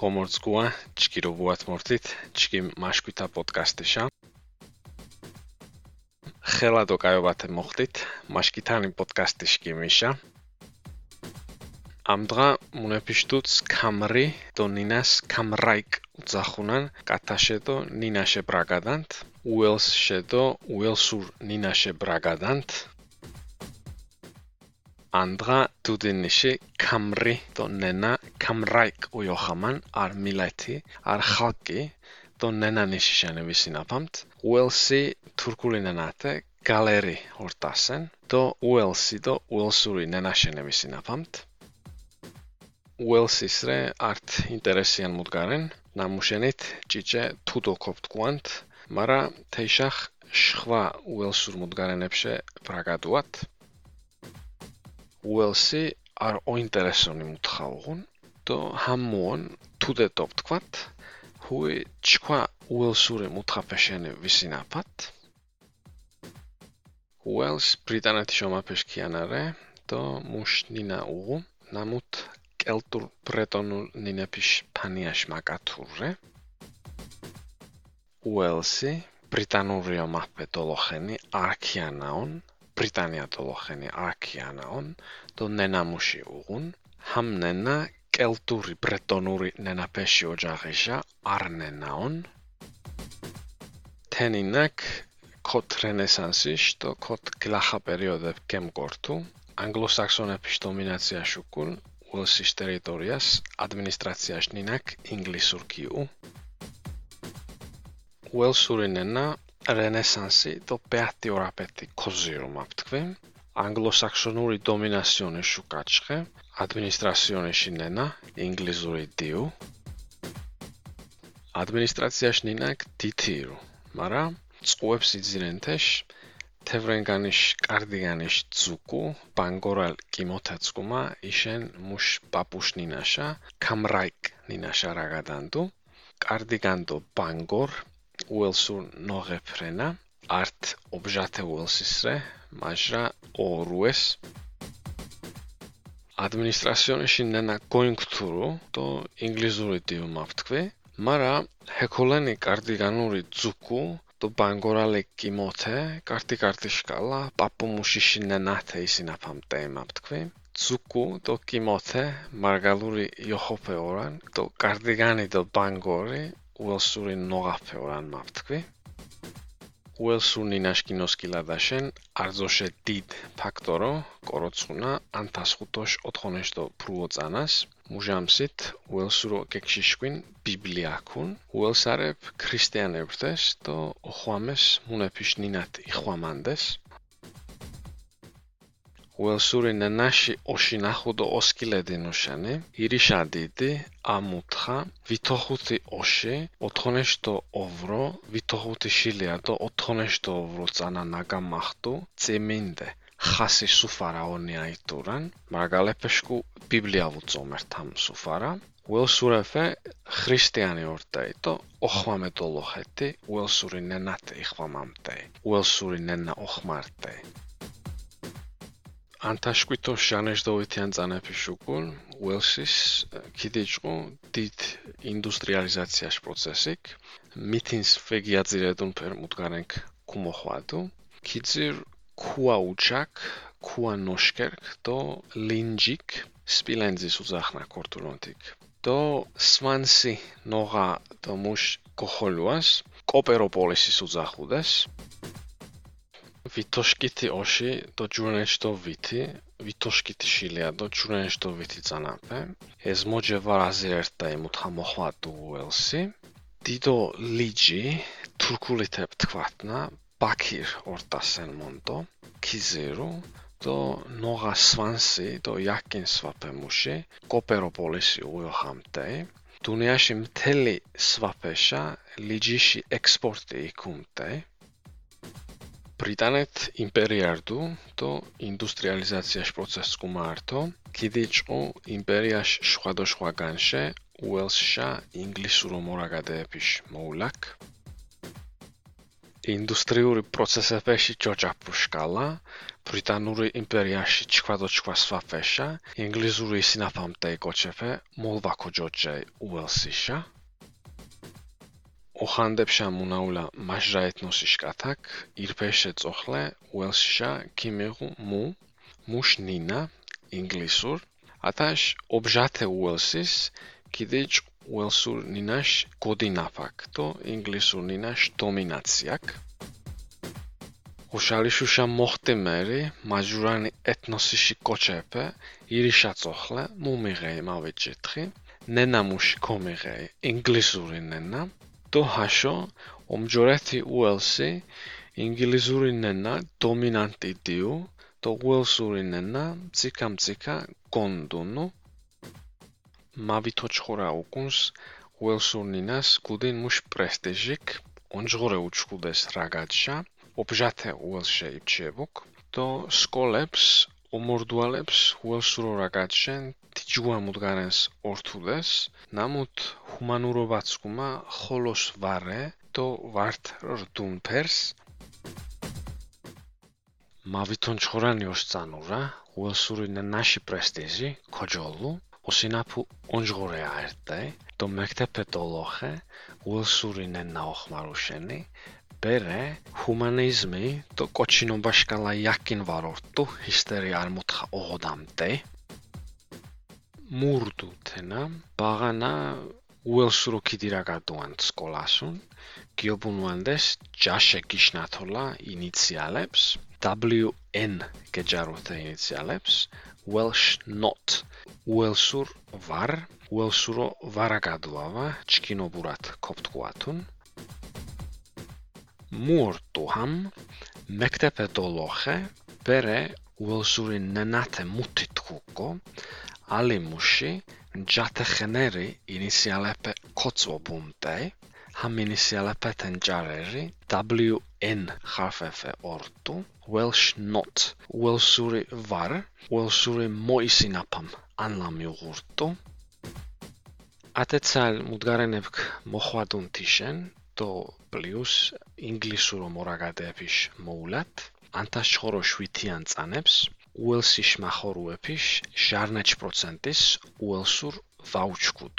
კომორცკუა ჭკირობუათ მორთით ჭკი მაშკვითა პოდკასტიშა ხელადო კაიობათე მოხდით მაშკითანი პოდკასტიშკი მიშა ამდღა მუნეფიშტუც კამრი დონინას კამრაიკ უძახუნან კათაშედო ნინაშე ბრაგადანთ უელს შედო უელსურ ნინაშე ბრაგადანთ ანდღა დუდინიში კამრი დონენა კამრაიკ უიოხამან არ მილეთი არ ხალკი დონენა ნიშიშანები სინაფამთ უელსი თურქულინანათე გალერი ორტასენ. დო უელსი დო უელსური ნენაშენები სინაფამთ უელსის რე არტ ინტერესიან მუდგარენ. ნამუშენით ჭიჭე თუდო კოპტკუანთ მარა თეიშახ შხვა უელსურ მუდგარენებში ბრაგადუათ უელსი არ ოინტერესონი მუთხაუღუნ და ჰამონ თუდე ტოპ თქვათ ჰუი ჩქვა უელსური მუთხაფეშენი ვისინაფათ. უელს ბრიტანეთი შომაფეშქიანარე და მუშნინა უღუ ნამუთ კელტურ ბრეტონულ ნინეფიშ ფანიაშ მაკათურე. უელსი ბრიტანური ომაფედოლოხენი არქიანაონ ბრიტანია დოლოხენი აკიანაონ დო ნენამუში უღუნ ჰამნენა კელტური ბრეტონური ნენაფეში ოჯახიშა არნენაონ თენინაკ კოთ რენესანსიშ დო კოთ გლახა პერიოდე კემკორტუ ანგლოსაქსონების დომინაცია შუკულ უელსის ტერიტორიას ადმინისტრაციაში ნინაკ ინგლისურ კიუ უელსური ნენა რენესანსი და პეატი ორაპეტი კოზირო მაფთქვი. ანგლოსაქსონური დომინაციონი შუკაჩხე ადმინისტრაციონი შინენა ინგლისური დიუ. ადმინისტრაციაში ნინა დითირო მარა წუებს იძინენთეშ თევრენგანიშ კარდიგანიშ ძუკუ ბანგორალ კიმოთაცკუმა იშენ მუშ პაპუშნინაშა კამრაიკ ნინაშა რაგადანდუ კარდიგანდო ბანგორ უელსურ ნოღეფრენა არტ ობჟათე უელსისრე მაჟრა ორუეს ადმინისტრაციონში ნანა გოინგთურო то ინგლისური დიო მაფთქვი მარა ჰეკოლენი კარდიგანური ძუკუ то ბანგორალე კიმოთე კარტი კარტი შკალა პაპუმუშიში ნანათე ისინაფამტე მაფთქვი ძუკუ то კიმოთე მარგალური იოხოფე ორან то კარდიგანი то ბანგორი უელსური ნოღაფეორან მაფთქვი? უელსუნი ნაშკინოსკილადაშენ არძოშე დიდ ფაქტორო კოროცუნა ანტასხუტოშ ოთხონეშტო პრუოწანას მუჟამსით უელსურო გეკშიშვინ ბიბლიაქუნ უელსარებ ქრისტიანებდეს და ოხვამეს მუნეფიშ ნინათ იხვამანდეს უელსური ნანაში ოშინახუდო ოსკილედინუშანი ირიშადიდი ამუთხა ვითოხუთი ოში ოთხონეშტო ოვრო ვითოხუთი შილიადო ოთხონეშტო ოვრო წანა ნაგამახტუ წემინდე ხასი სუფარა ონიაიტურან მარგალეფეშკუ ბიბლია ვუწომერთამ სუფარა უელსურეფე ქრისტიანი ორტაიტო ოხვამეტოლოხეთი უელსური ნენატე იხვამამტე უელსური ნენა ოხმარტე ანტაშკვითო ჟანეჟდოვითიან წანაფი შუკულ უელსის კიდიჭყუ დიდ ინდუსტრიალიზაციაში პროცესიკ მითინს ვეგიაძირედუნ ფერმუტგარენკ კუმოხვადუ კიდზირ ქუაუჩაკ ქუანოშკერკ დო ლინჯიკ სპილენძის უზახნა კორტულონტიკ დო სვანსი ნოღა დო მუშ კოხოლუას კოპეროპოლისის უზახუდეს ვიტოშკითი ოში დო ჯურენშტო ვითი ვიტოშკითი შილია დო ჯურენშტო ვითი წანაპე ეს მოჯე ვარაზი ერთა იმუთხა მოხვატუ უელსი დიდო ლიჯი თურქულითებ თქვათნა ბაქირ ორტასენ მონტო კიზერო დო ნოგა სვანსი დო იაკინ სვაპემუში კოპეროპოლისი უიოხამტე დუნიაში მთელი სვაფეშა ლიჯიში ექსპორტი იქუმტე ბრიტანეთ იმპერიარდუ და ინდუსტრიალიზაციაში პროცესს კუმართო კიდიჭუ იმპერიაში შვადოშვაგანშე უელსშა ინგლისურო მორაგადეეფიშ მოულაკ ინდუსტრიული პროცესებში ჯოჯაფუ შკალა, ბრიტანული იმპერიაში ჩქვადო ჩქვა სვაფეშა, ინგლისური სინაფამტე კოჩეფე, მოლვაკო ჯოჯე უელსიშა. ოხანდებშა მუნაულა მაჟრა ეთნოსი შკათაკ, ირფეშე წოხლე უელსიშა ქიმიღუ მუ, მუშ ნინა ინგლისურ, ათაშ ობჟათე უელსის, კიდეჭ უელსურ ნინაშ გოდინაფაკ თო ინგლისურ ნინაშ დომინაციაკ. უშალიშუშა მოხტე მერი მაჟურანი ეთნოსიში კოჩეპე ირიშა წოხლა მუმიღე მავეჭეთხი ნენამუში კომიღე ინგლისური ნენა თო ჰაშო ომჯორეთი უელსი ინგლისური ნენა დომინანტი დიუ თო უელსური ნენა ციკამციკა გონდუნუ მავითოჩხორა უკუნს უელსურნინას გუდინ მუშ პრესტიჟიკ ონჯღორე უჩხუდეს რაგაჩა ობჟათე უელშე იბჩებუკ то სკოლებს ომორდუალებს უელსურო რაგაჩენ თიჯუა მუდგარენს ორთუდეს ნამუთ ჰუმანურობაც გუმა ხოლოს ვარე то ვართ რდუნფერს. მავითონ ჩხორანი ოსცანურა უელსური ნაში პრესტიჟი ქოჯოლუ ოსინაფუ ონჟღორე აერთე დო მექტეპე დოლოხე უელსურინე ნაოხმარუშენი ბერე ჰუმანიზმი დო კოჩინომბაშკალა იაკინ ვარორტუ ჰისტერი არ მოთხა ოღოდამდე. მურდუ თენა ბაღანა უელსურო კიდირა გადუან სკოლასუნ გიობუნვანდეს ჯაშე გიშნათოლა ინიციალებს WN გეჯაროთა ინიციალებს Welsh not. უელსურ ვარ უელსურო ვარაგადლავა ჩკინობურად კოპტკუათუნ მურტუჰამ მექტეპედოლოხე ბერე უელსური ნანათე მუთიტკუკო ალიმუში ჯათეხენერი ინიციალებე კოცობუნტე ham inicialepе tenjareri WN harfefe ortu Welsh not. Welsuri var Welsuri moisinapam uğurtu ათეცალ მუდგარენებკ მოხვადუნ თიშენ დო პლუს ინგლისურო მორაგადეფიშ მოულათ ანტას ჩხორო შვითიან წანებს უელსიშ მახორუეფიშ ჟარნეჩ პროცენტის უელსურ ვაუჩკუდ.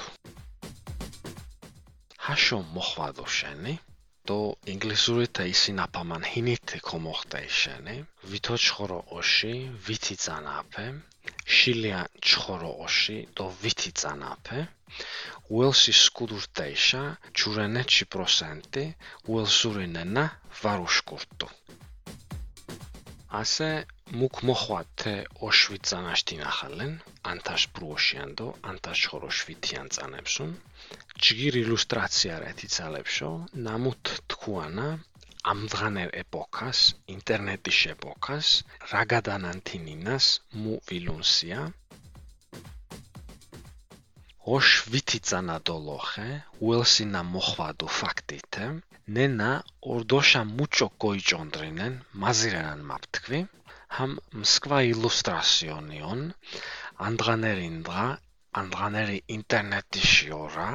ჰაშო მოხვადო შენი დო ინგლისური და ისინაფამან ჰინით კომოხტე შენი. ვითო ჩხორო ოში ვითი წანაფე. შილია ჩხორო ოში დო ვითი წანაფე. უელსი სკუდურტეიშა ჯურენეჩი პროცენტი უელსურინენა ვარუშკურტუ ასე მუქ მოხვათე ოშვიცანაშტინ ახალენ ანტაშ ბრუოშიანდო ანტაშ ხოროშვითიან წანებსუნ ჯგირ ილუსტრაცია რეთიცალებშო ნამუთ თქუანა ამდღანერ ეპოქას ინტერნეტის ეპოქას რაგადანანთინინას მუ ვილუნსია ოშ ვითიცანა დოლოხე უელსინა მოხვადო ფაქტითე ნენა ორდოშა მუჩო გოიჭონდრინენ მაზირენან მაფთქვი ჰამ მსკვა ილუსტრაციონიონ ანდღანერინდღა ანდღანერი ინტერნეტიში ორა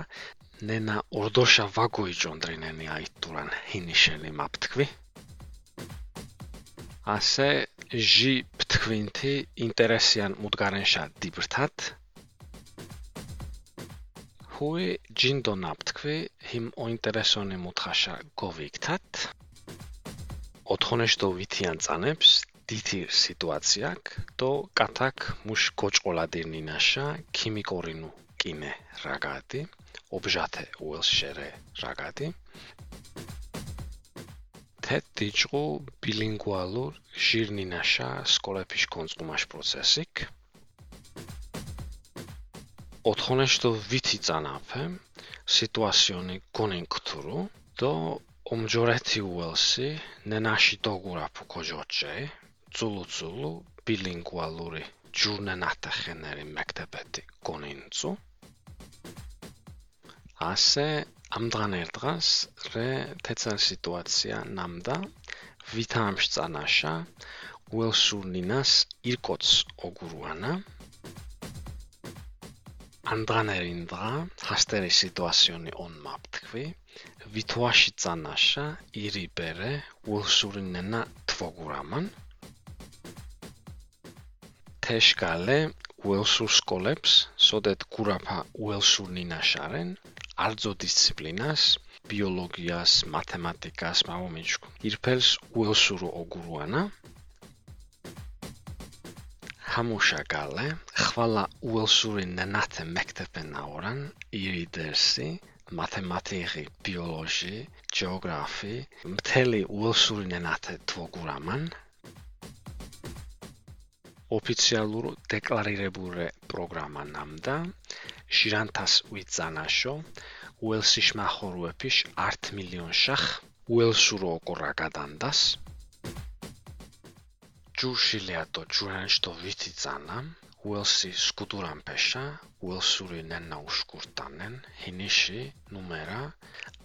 ნენა ორდოშა ვაგოიჭონდრინენი აიტურან ჰინიშენი მაფთქვი. ასე ჟი ფთქვინთი ინტერესიან მუდგარენშა დიბრთათ ხუი ჯინდო ნაფთქვი ჰიმ ოინტერესონი მუთხაშა გოვიქთათ ოთხონეშტო ვითიან წანებს დითი სიტუაციაკ დო კათაკ მუშ გოჭყოლადინინაშა ქიმიკორინუ კინე რაგადი ობჟათე უელშერე რაგადი თეთ დიჭყუ ბილინგუალურ ჟირნინაშა სკოლეფიშ კონწყუმაშ პროცესიკ ოთხონეშტო ვითი წანაფე სიტუაციონი გონენქტურუ დო ომჯორეთი უელსი ნენაში დოგურაფუ კოჯოჩე ცულუ ცულუ ბილინგუალური ჯურნენათა ხენერი მექტებეთი გონინცუ ასე ამ დღანერ დღას რე თეცან სიტუაცია ნამდა ვითამშ წანაშა უელსურნინას ირკოც ოგურუანა ანდრანერინდა ჰასტერი სიტუაციონი on map თქვი ვითუაში წანაშა ირიბერე ულსურინენა თვოგურამან. თეშკალე ულსურ სკოლებს სოდეთ გურაფა ულსურნინაშარენ არძო დისციპლინას ბიოლოგიას მათემატიკას მამომიჩქუ ირფელს ულსურო ოგურუანა ჰამუშაგალე ხვალა უელსური ნანათე მექტეპენაორან ირიდერსი მათემატიკი ბიოლოგი გეოგრაფი მთელი უელსური ნანათე თვოგურამან ოფიციალურ დეკლარირებულ პროგრამა ნამდა ჟირანთას უიცანაშო უელსიშ მახორუეფიშ 10 მილიონ შახ უელსურო ოკორაგადანდას ჯუშილიატო ჯურანშტო ვიციცანა უელსი სკუტურამპეშა უელსური ნენა უშკურტანენ ჰინიში ნუმერა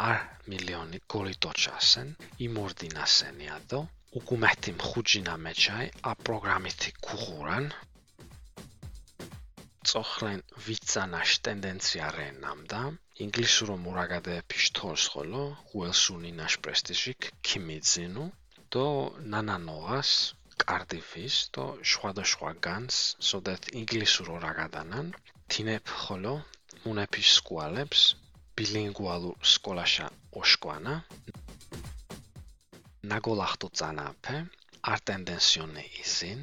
არ მილიონი გოლიტოჩასენ იმორდინასენიადო უკუმეთი მხუჯინა მეჩაი ა პროგრამითი ქუღურან წოხრენ ვიცანაშ ტენდენცია რენამდა ინგლისურო მურაგადეფიშ თორსხოლო უელსუნი ნაშ პრესტიჟიკ ქიმიძინუ დო ნანანოას კარდიფის და სხვადასხვაგანს, სოდეთ ინგლისურო რაგადანან თინებ ხოლო უნეფის სკოლებს ბილინგუალურ სკოლაშა ოშკვანა ნაგოლახტო წანაფე არტენდენსიონე ისინ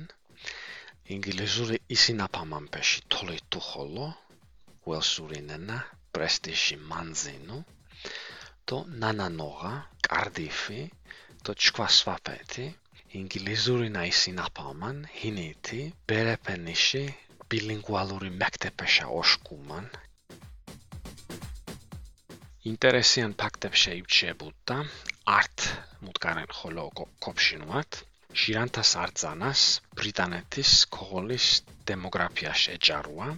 ინგლისური ისინაფამამპეში თოლი თუ ხოლო ველსური ნანა პრესტიჟი მანზინო და ნანანოღა კარდიფი და ჩქვასვაფეთი ინგლისური ნაისინაფამან ჰინეთი ბერეფენიში ბილინგვალური მექტეპეშა ოშკუმან ინტერესიან ფაქტებს შეიჩებოდა არტ მუტკარენ ხოლო კოპშინუათ ჟირანთას არძანას ბრიტანეთის ქოღოლის დემოგრაფიაში ეჭარუა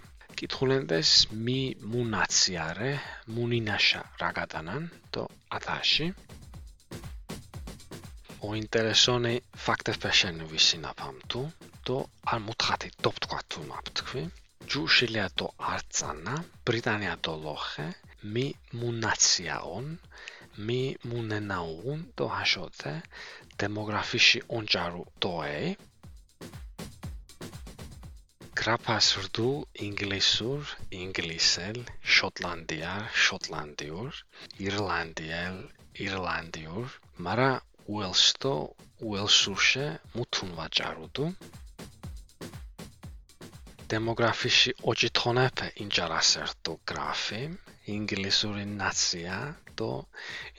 კითხულენდეს მი მუნაციარე მუნინაშა რაგადანან და ათაში მოინტერესონი ფაქტებშენ ვისინაფამთუ დო არ მოთხათი დოფთქვა თუ მაფთქვი. ჯუ შეიძლება დო არცანა ბრიტანია დო ლოხე მი მუნაციაონ მი მუნენაუნ დო ჰაშოთე დემოგრაფიში ონჯარო დოე გრაფას რდუ ინგლისურ, ინგლისელ, შოტლანდიარ, შოტლანდიურ, ირლანდიელ, ირლანდიურ, მარა უელსტო უელსურშე მუთუნ ვაჭარუდუ. დემოგრაფიში ოჯითონეფე ინჯარასერტო გრაფი ინგლისური ნაცია და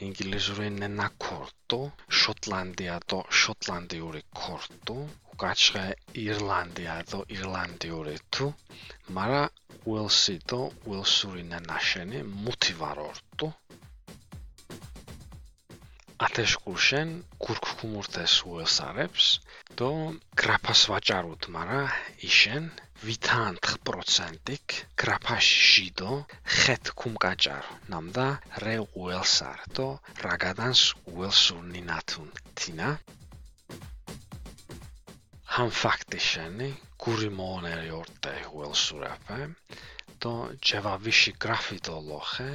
ინგლისური ნენა კორტო შოტლანდია და შოტლანდიური კორტო უკაჩხე ირლანდია და ირლანდიური თუ. მარა უელსი და უელსური ნენაშენი მუთი ვარორტო ათეშკურშენ გურქუმურთეს უესარებს და გრაფას ვაჭაროთ, მარა იშენ ვითანთხ პროცენტიკ გრაფაში ჟიდო ხეთ კუმკაჭარ ნამდა რე უელსარ და რაგადანს უელსურნი ნათუნ თინა. ჰამ ფაქტიშენი გური მონერი ორტე უელსურაფე და ჯევავიში გრაფიტო ლოხე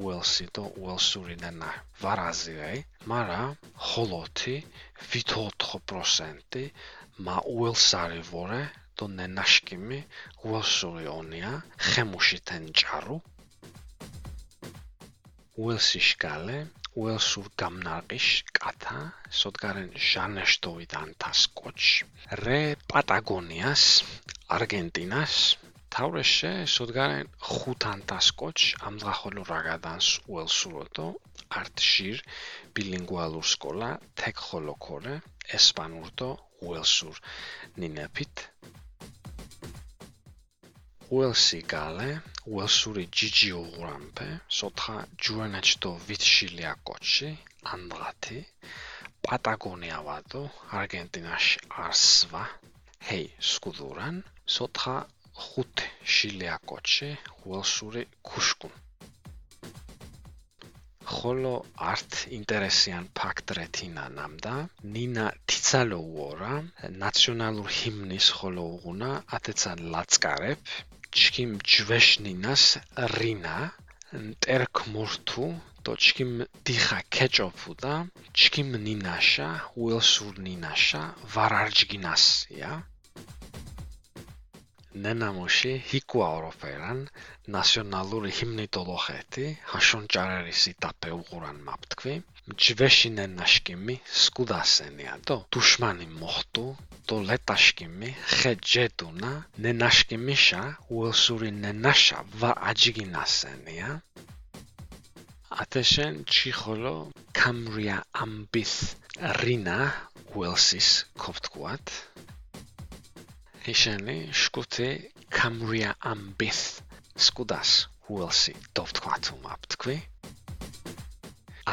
უელსი და უელსურინენა ვარაზიე, მარა ხოლოთი ვითო 4% მა უელსარი ვორე და ნენაშკიმი უელსური ონია ხემუშითენ ჭარუ. უელსიშკალე უელსურ გამნარყიშ კათა სოდგარენ ჟანეშტოვიდან თასკოჩ რე პატაგონიას არგენტინას თავრეშე სოდგარენ ხუთან დასკოჩ ამძღახოლო რაგადანს უელსუროდო არტშირ ბილინგუალურ სკოლა თეკხოლო ქორე ესპანურდო უელსურ. ნინეფით. უელსი გალე უელსური ჯიჯი უღრამპე სოთხა ჯუანაჩდო ვიტშილია კოჩი ანდღათი. პატაგონია ვადო არგენტინაში არსვა. ჰეი სკუდურან. სოთხა ხუთ შილეაკოჩე უელსური ქუშკუ. ხოლო ართ ინტერესიან ფაქტ რეთინანამდა ნინა თიცალოუორა ნაციონალურ ჰიმნის ხოლო უღუნა ათეცა ლაცკარებ ჩქიმ ჯვეშნინას რინა ტერკ მორთუ დო ჩქიმ დიხა ქეჭოფუ და ჩქიმ ნინაშა უელსურ ნინაშა ვარარჯგინასია ნენამოში ჰიკუაუროფერან ნაციონალური ჰიმნი დოლოხეთი ჰაშონჭარერისი დაფე უღურან მაფთქვი ჯვეშინენ ნაშკიმი სკუდასენია დო დუშმანი მოხტუ დო ლეტაშკიმი ხეჯედუნა ნენაშკიმიშა უელსური ნენაშა ვა აჯიგინასენია. ათეშენ ჩიხოლო კამრია ამბის რინა უელსის ქოფთქუათ ისინი შკუთი კამრია ამბის სკუდას. უელსი დოფთქვათ უმაფთქვი.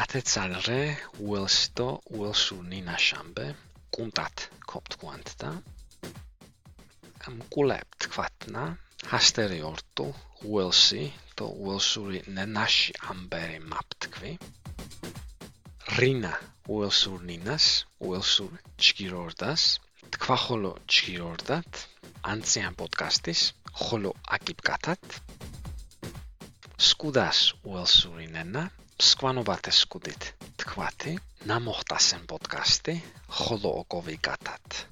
ათეცალრე უელსტო უელსუ ნინაშამბე კუნტათ ქოფთქვანთ და ამკულებ თქვათნა. ჰასტერიორტუ უელსი და უელსური ნენაში ამბერი მაფთქვი. რინა უელსურნინას უელსურ ჩგირორდას თქვა ხოლო ჩიორდათ ანციან პოდკასტის ხოლო აკიპკათათ სკუდას უელსურინენა სკვანობათე სკუდით თქვათი ნამოხტასენ პოდკასტი ხოლო ოკოვიკათათ